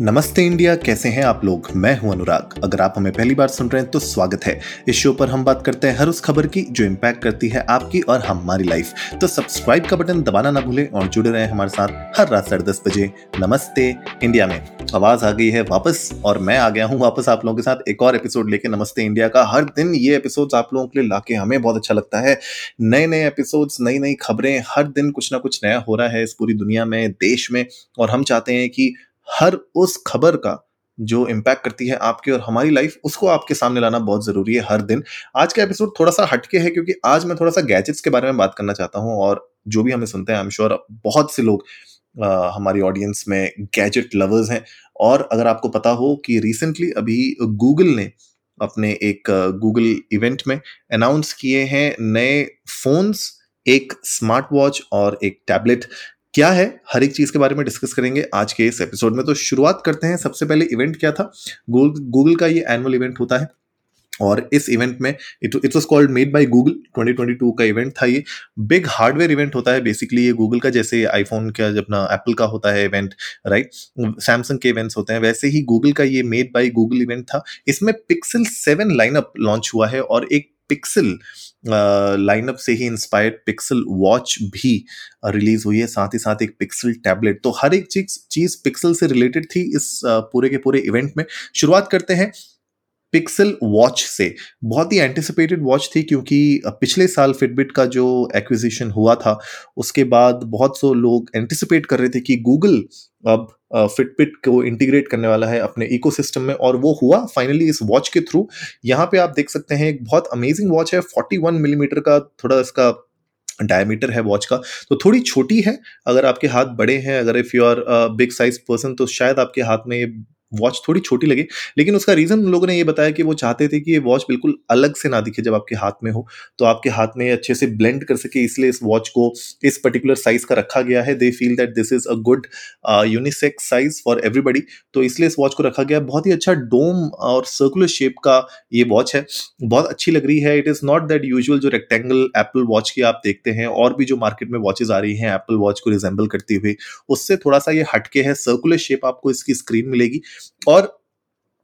नमस्ते इंडिया, कैसे हैं आप लोग? मैं हूँ अनुराग। अगर आप हमें पहली बार सुन रहे हैं तो स्वागत है। इस शो पर हम बात करते हैं हर उस खबर की जो इम्पैक्ट करती है आपकी और हमारी लाइफ तो सब्सक्राइब का बटन दबाना ना भूलें और जुड़े रहें हमारे साथ हर रात साढ़े दस बजे। नमस्ते इंडिया में। आवाज़ आ गई है वापस और मैं आ गया हूँ वापस आप लोगों के साथ एक और एपिसोड लेके नमस्ते इंडिया का। हर दिन ये एपिसोड आप लोगों के लिए लाके हमें बहुत अच्छा लगता है। नए नए एपिसोड नई नई खबरें, हर दिन कुछ ना कुछ नया हो रहा है इस पूरी दुनिया में, देश में। और हम चाहते हैं कि हर उस खबर का जो इम्पैक्ट करती है आपकी और हमारी लाइफ उसको आपके सामने लाना बहुत ज़रूरी है हर दिन। आज का एपिसोड थोड़ा सा हटके है क्योंकि आज मैं थोड़ा सा गैजेट्स के बारे में बात करना चाहता हूँ और जो भी हमें सुनते हैं आई एम श्योर बहुत से लोग आ, हमारी ऑडियंस में गैजेट लवर्स हैं। और अगर आपको पता हो कि रिसेंटली अभी गूगल ने अपने एक गूगल इवेंट में अनाउंस किए हैं नए फोन्स एक स्मार्ट वॉच और एक टैबलेट क्या है? हर एक चीज़ के बारे में डिस्कस करेंगे आज के इस एपिसोड में। तो शुरुआत करते हैं। सबसे पहले इवेंट क्या था? गूगल का ये एनुअल इवेंट होता है। और इस इवेंट में it it was called made by Google 2022 का इवेंट था ये। बिग हार्डवेयर इवेंट होता है बेसिकली ये गूगल का, जैसे आईफोन का जब ना एप्पल का होता है इवेंट राइट सैमसंग के इवेंट्स होते हैं। वैसे ही गूगल का ये मेड बाय गूगल इवेंट था। इसमें पिक्सल सेवन लाइनअप लॉन्च हुआ है और एक पिक्सल लाइनअप से ही इंस्पायर्ड पिक्सल वॉच भी रिलीज़ हुई है। साथ ही साथ एक पिक्सल टैबलेट तो हर एक चीज़ चीज़ पिक्सल से रिलेटेड थी इस पूरे के पूरे इवेंट में। शुरुआत करते हैं पिक्सल वॉच से। बहुत ही एंटिसिपेटेड वॉच थी क्योंकि पिछले साल फिटबिट का जो एक्विजिशन हुआ था, उसके बाद बहुत सो लोग एंटिसिपेट कर रहे थे कि गूगल अब फिटबिट को इंटीग्रेट करने वाला है अपने इकोसिस्टम में और वो हुआ फाइनली इस वॉच के थ्रू यहाँ पे आप देख सकते हैं, एक बहुत अमेजिंग वॉच है 41 मिलीमीटर का थोड़ा इसका डायमीटर है वॉच का। तो थोड़ी छोटी है, अगर आपके हाथ बड़े हैं, अगर if you are big size person तो शायद आपके हाथ में वॉच थोड़ी छोटी लगी, लेकिन उसका रीजन उन लोगों ने ये बताया कि वो चाहते थे कि ये वॉच बिल्कुल अलग से ना दिखे जब आपके हाथ में हो। तो आपके हाथ में अच्छे से ब्लेंड कर सके, इसलिए इस वॉच को इस पर्टिकुलर साइज़ का रखा गया है। They feel that this is a good unisex size for everybody तो इसलिए इस वॉच को रखा गया। बहुत ही अच्छा डोम और सर्कुलर शेप का ये वॉच है। बहुत अच्छी लग रही है। It is not that usual जो रेक्टेंगल एप्पल वॉच की आप देखते हैं और भी जो मार्केट में वॉचेज आ रही हैं एप्पल वॉच को रिजेंबल करती हुई, उससे थोड़ा सा ये हटके है। सर्कुलर शेप आपको इसकी स्क्रीन मिलेगी। और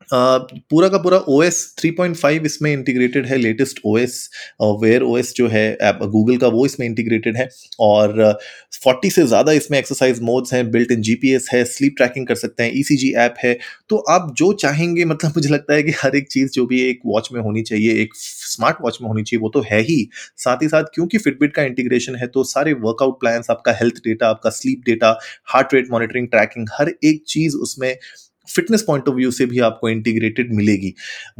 पूरा का पूरा O S three point five इसमें इंटीग्रेटेड है latest O S Wear O S जो है गूगल का वो इसमें इंटीग्रेटेड है और फोर्टी से ज़्यादा इसमें एक्सरसाइज मोड्स हैं बिल्ट इन जीपीएस है स्लीप ट्रैकिंग कर सकते हैं ई ईसीजी ऐप है। तो आप जो चाहेंगे मतलब मुझे लगता है कि हर एक चीज़ जो भी एक वॉच में होनी चाहिए, एक स्मार्ट वॉच में होनी चाहिए, वो तो है ही। साथ ही साथ क्योंकि फिटबिट का इंटीग्रेशन है तो सारे वर्कआउट प्लान्स आपका हेल्थ डेटा आपका sleep data heart rate monitoring tracking हर एक चीज़ उसमें फिटनेस पॉइंट ऑफ़ व्यू से भी आपको इंटीग्रेटेड मिलेगी।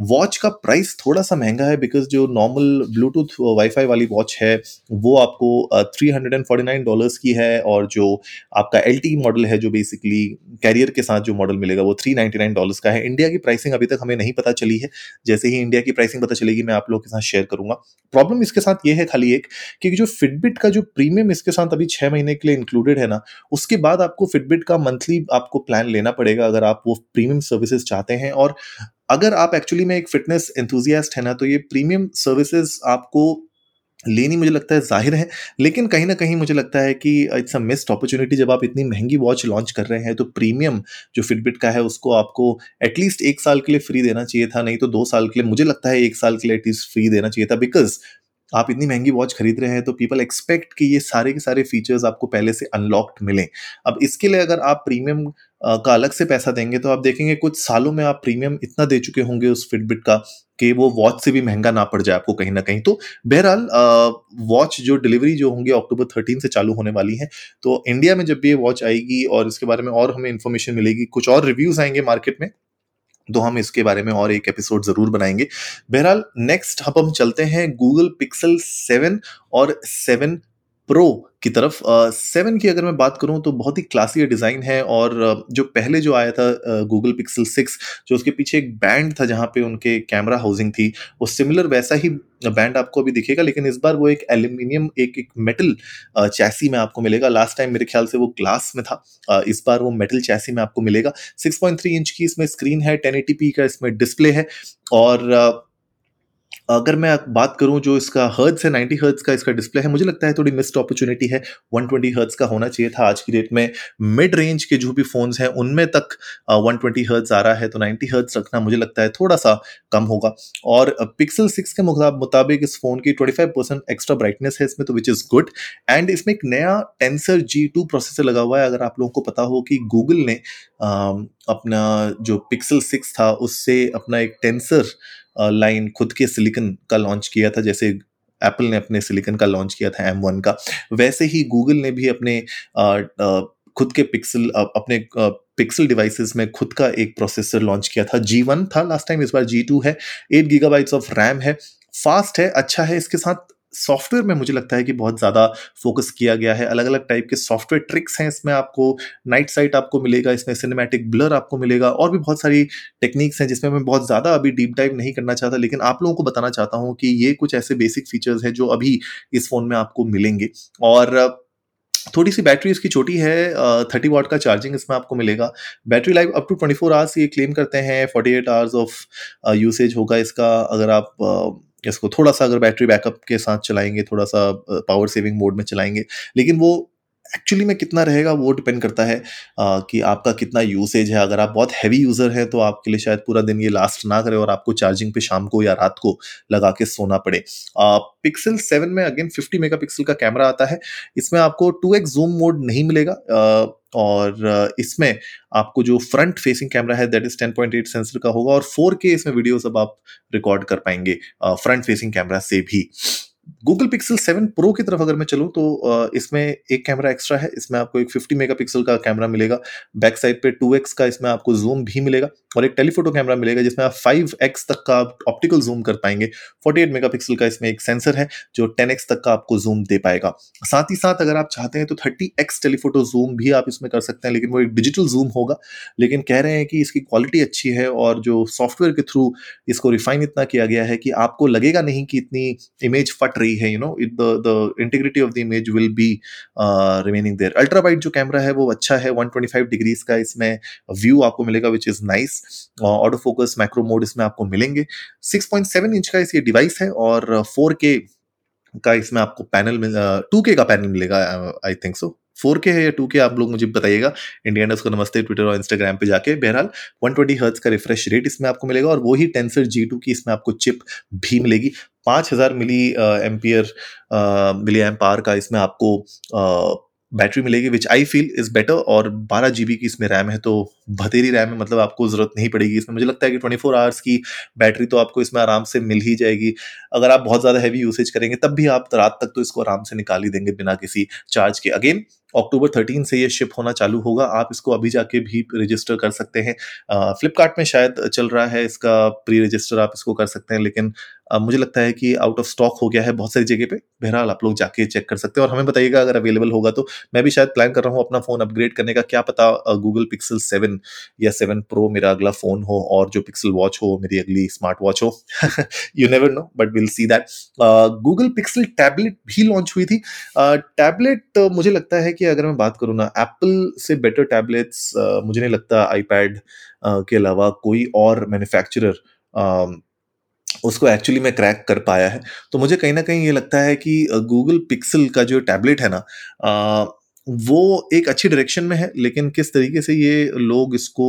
वॉच का प्राइस थोड़ा सा महँगा है बिकॉज़ जो नॉर्मल ब्लूटूथ वाईफाई वाली वॉच है, वो आपको three hundred and forty nine dollars की है और जो आपका एलटी मॉडल है जो बेसिकली कैरियर के साथ जो मॉडल मिलेगा, वो थ्री नाइन्टी नाइन डॉलर्स का है। इंडिया की प्राइसिंग अभी तक हमें नहीं पता चली है। जैसे ही इंडिया की प्राइसिंग पता चलेगी, मैं आप लोगों के साथ शेयर करूँगा। प्रॉब्लम इसके साथ ये है खाली एक कि जो फिटबिट का जो प्रीमियम इसके साथ अभी छः महीने के लिए इंक्लूडेड है ना, उसके बाद आपको फिटबिट का मंथली आपको प्लान लेना पड़ेगा। अगर आप वो प्रीमियम सर्विसेज़ चाहते हैं और अगर आप एक्चुअली में एक फिटनेस एंथुजियास्ट है ना तो ये प्रीमियम सर्विसेज़ आपको लेनी मुझे लगता है ज़ाहिर है, लेकिन कहीं ना कहीं मुझे लगता है कि इट्स अ मिस्ड अपॉर्चुनिटी जब आप इतनी महँगी वॉच लॉन्च कर रहे हैं तो प्रीमियम जो फिटबिट का है उसको आपको एटलीस्ट एक साल के लिए फ्री देना चाहिए था, नहीं तो दो साल के लिए, मुझे लगता है एक साल के लिए एटलीस्ट फ्री देना चाहिए था बिकॉज़ आप इतनी महँगी वॉच खरीद रहे हैं तो पीपल एक्सपेक्ट कि ये सारे के सारे फीचर्स आपको पहले से अनलॉक्ड मिलें। अब इसके लिए अगर आप प्रीमियम का अलग से पैसा देंगे तो आप देखेंगे कुछ सालों में आप प्रीमियम इतना दे चुके होंगे उस फिटबिट का कि वो वॉच से भी महँगा ना पड़ जाए आपको कहीं ना कहीं। तो बहरहाल वॉच जो डिलीवरी जो होंगी अक्टूबर थर्टीन से चालू होने वाली है। तो इंडिया में जब भी ये वॉच आएगी और इसके बारे में और हमें इन्फॉर्मेशन मिलेगी, कुछ और रिव्यूज़ आएँगे मार्केट में तो हम इसके बारे में और एक एपिसोड ज़रूर बनाएँगे। बहरहाल नेक्स्ट अब हम चलते हैं गूगल पिक्सल सेवन और सेवन प्रो की तरफ़ सेवन की अगर मैं बात करूँ तो बहुत ही क्लासी डिज़ाइन है और जो पहले जो आया था गूगल पिक्सल सिक्स जो उसके पीछे एक बैंड था जहाँ पे उनके कैमरा हाउसिंग थी, वो सिमिलर वैसा ही बैंड आपको अभी दिखेगा, लेकिन इस बार वो एक एल्यूमिनियम एक एक मेटल चैसी में आपको मिलेगा। लास्ट टाइम मेरे ख्याल से वो ग्लास में था इस बार वो मेटल चैसी में आपको मिलेगा। 6.3 इंच की इसमें स्क्रीन है 1080p का इसमें डिस्प्ले है और अगर मैं बात करूँ जो इसका हर्ट्स है 90 हर्ट्स का इसका डिस्प्ले है, मुझे लगता है थोड़ी मिस्ड अपॉर्चुनिटी है। 120 हर्ट्स का होना चाहिए था आज की डेट में। मिड रेंज के जो भी फोन्स हैं, उनमें तक 120 हर्ट्स आ रहा है तो 90 हर्ट्स रखना मुझे लगता है थोड़ा सा कम होगा। और पिक्सल सिक्स के मुताबिक इस फ़ोन की 25 परसेंट एक्स्ट्रा ब्राइटनेस है इसमें तो विच इज़ गुड एंड इसमें एक नया टेंसर जी टू प्रोसेसर लगा हुआ है, अगर आप लोगों को पता हो कि गूगल ने अपना जो पिक्सल सिक्स था, उससे अपना एक टेंसर लाइन खुद के सिलिकन का लॉन्च किया था, जैसे एप्पल ने अपने सिलिकन का लॉन्च किया था एम वन का। वैसे ही गूगल ने भी अपने खुद के पिक्सल अपने पिक्सल डिवाइसेस में खुद का एक प्रोसेसर लॉन्च किया था। जी वन था लास्ट टाइम इस बार जी टू है। एट गीगाबाइट्स ऑफ़ रैम है। फास्ट है अच्छा है, इसके साथ सॉफ्टवेयर में मुझे लगता है कि बहुत ज़्यादा फोकस किया गया है। अलग अलग टाइप के सॉफ्टवेयर ट्रिक्स हैं इसमें आपको नाइट साइट आपको मिलेगा, इसमें सिनेमैटिक ब्लर आपको मिलेगा और भी बहुत सारी टेक्निक्स हैं जिसमें मैं बहुत ज़्यादा अभी डीप डाइव नहीं करना चाहता, लेकिन आप लोगों को बताना चाहता हूँ कि ये कुछ ऐसे बेसिक फीचर्स हैं जो अभी इस फ़ोन में आपको मिलेंगे। और थोड़ी सी बैटरी इसकी छोटी है थर्टी वाट का चार्जिंग इसमें आपको मिलेगा। Battery life up to twenty four hours ये क्लेम करते हैं forty eight hours of usage होगा इसका। अगर आप इसको थोड़ा सा अगर बैटरी बैकअप के साथ चलाएँगे, थोड़ा सा पावर सेविंग मोड में चलाएँगे, लेकिन वो एक्चुअली में कितना रहेगा वो डिपेंड करता है आ, कि आपका कितना यूसेज है। अगर आप बहुत हैवी यूज़र हैं तो आपके लिए शायद पूरा दिन ये लास्ट ना करे और आपको चार्जिंग पे शाम को या रात को लगा के सोना पड़े। पिक्सल सेवन में अगेन 50 मेगापिक्सल का कैमरा आता है। इसमें आपको टू एक्स जूम मोड नहीं मिलेगा। आ, और इसमें आपको जो फ्रंट फेसिंग कैमरा है दैट इज़ 10.8 सेंसर का होगा और 4K इसमें वीडियोस अब आप रिकॉर्ड कर पाएँगे फ्रंट फेसिंग कैमरा से भी। गूगल पिक्सल सेवन प्रो की तरफ़ अगर मैं चलूँ तो इसमें एक कैमरा एक्स्ट्रा है, इसमें आपको एक 50 मेगापिक्सल का कैमरा मिलेगा। बैक साइड पे 2x का इसमें आपको जूम भी मिलेगा और एक टेलीफोटो कैमरा मिलेगा जिसमें आप 5x तक का ऑप्टिकल जूम कर पाएँगे। 48 मेगापिक्सल का इसमें एक सेंसर है जो 10x तक का आपको जूम दे पाएगा। साथ ही साथ अगर आप चाहते हैं तो 30x टेलीफोटो जूम भी आप इसमें कर सकते हैं, लेकिन वो एक डिजिटल जूम होगा। लेकिन कह रहे हैं कि इसकी क्वालिटी अच्छी है और जो सॉफ्टवेयर के थ्रू इसको रिफाइन इतना किया गया है कि आपको लगेगा नहीं कि इतनी इमेज फट रही है you know it the integrity of the image will be remaining there ultra wide जो कैमरा है, वो अच्छा है 125 डिग्रीज का इसमें व्यू आपको मिलेगा which is nice auto focus macro mode इसमें आपको मिलेंगे. 6.7 इंच का इस ये डिवाइस है और 4K का इसमें आपको पैनल मिल टू के का पैनल मिलेगा आई थिंक सो फोर के है या टू के, आप लोग मुझे बताइएगा। इंडिया ने उसको नमस्ते ट्विटर और इंस्टाग्राम पे जाके। बहरहाल 120 ट्वेंटी हर्ट्स का रिफ्रेश रेट इसमें आपको मिलेगा और वही टेंसर जी टू की इसमें आपको चिप भी मिलेगी। पाँच हज़ार मिली एम्पियर मिली एम पार का इसमें आपको बैटरी मिलेगी which I feel is better और बारह जीबी की इसमें रैम है तो भतेरी रैम है मतलब आपको ज़रूरत नहीं पड़ेगी इसमें। मुझे लगता है कि ट्वेंटी फोर आवर्स की बैटरी तो आपको इसमें आराम से मिल ही जाएगी। अगर आप बहुत ज़्यादा हैवी यूसेज करेंगे, तब भी आप रात तक तो इसको आराम से निकाल ही देंगे बिना किसी चार्ज के। अगेन अक्टूबर थर्टीन से ये शिप होना चालू होगा। आप इसको अभी जाके भी रजिस्टर कर सकते हैं। फ्लिपकार्ट में शायद चल रहा है इसका प्री रजिस्टर आप इसको कर सकते हैं, लेकिन मुझे लगता है कि आउट ऑफ़ स्टॉक हो गया है बहुत सारी जगह पे। बहरहाल आप लोग जाके चेक कर सकते हैं। और हमें बताइएगा अगर अवेलेबल होगा तो। मैं भी शायद प्लान कर रहा हूँ अपना फ़ोन अपग्रेड करने का। क्या पता गूगल पिक्सल सेवन या सेवन प्रो मेरा अगला फ़ोन हो और जो पिक्सल वॉच हो, मेरी अगली स्मार्ट वॉच हो you never know but will see that Google Pixel tablet भी लॉन्च हुई थी। टैबलेट मुझे लगता है कि अगर मैं बात करूँ ना एप्पल से बेटर टैबलेट्स मुझे नहीं लगता आईपैड के अलावा कोई और मैन्युफैक्चरर उसको एक्चुअली मैं क्रैक कर पाया है। तो मुझे कहीं ना कहीं ये लगता है कि गूगल पिक्सल का जो टैबलेट है ना वो एक अच्छी डायरेक्शन में है, लेकिन किस तरीके से ये लोग इसको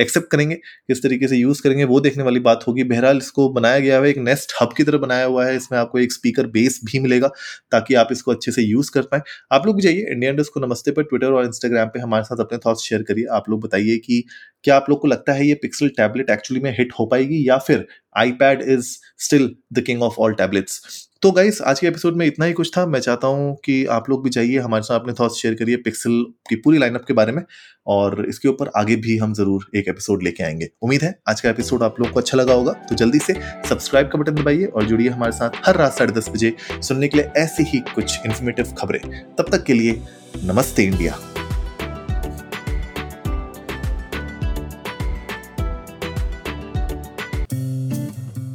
एक्सेप्ट करेंगे, किस तरीके से यूज़ करेंगे, वो देखने वाली बात होगी। बहरहाल इसको बनाया गया है, एक नेस्ट हब की तरह बनाया हुआ है, इसमें आपको एक स्पीकर बेस भी मिलेगा, ताकि आप इसको अच्छे से यूज़ कर पाए। आप लोग जाइए इंडिया को नमस्ते पर ट्विटर और इंस्टाग्राम पर हमारे साथ अपने थॉट्स शेयर करिए। आप लोग बताइए कि क्या आप लोग को लगता है ये पिक्सल टैबलेट एक्चुअली में हिट हो पाएगी, या फिर iPad is still the king of all tablets तो गाइस आज के एपिसोड में इतना ही कुछ था। मैं चाहता हूँ कि आप लोग भी जाइए, हमारे साथ अपने थॉट्स शेयर करिए पिक्सल की पूरी लाइनअप के बारे में और इसके ऊपर आगे भी हम ज़रूर एक एपिसोड लेके आएँगे। उम्मीद है आज का एपिसोड आप लोग को अच्छा लगा होगा तो जल्दी से सब्सक्राइब का बटन दबाइए और जुड़िए हमारे साथ हर रात साढ़े दस बजे सुनने के लिए ऐसी ही कुछ इन्फॉर्मेटिव खबरें। तब तक के लिए नमस्ते इंडिया।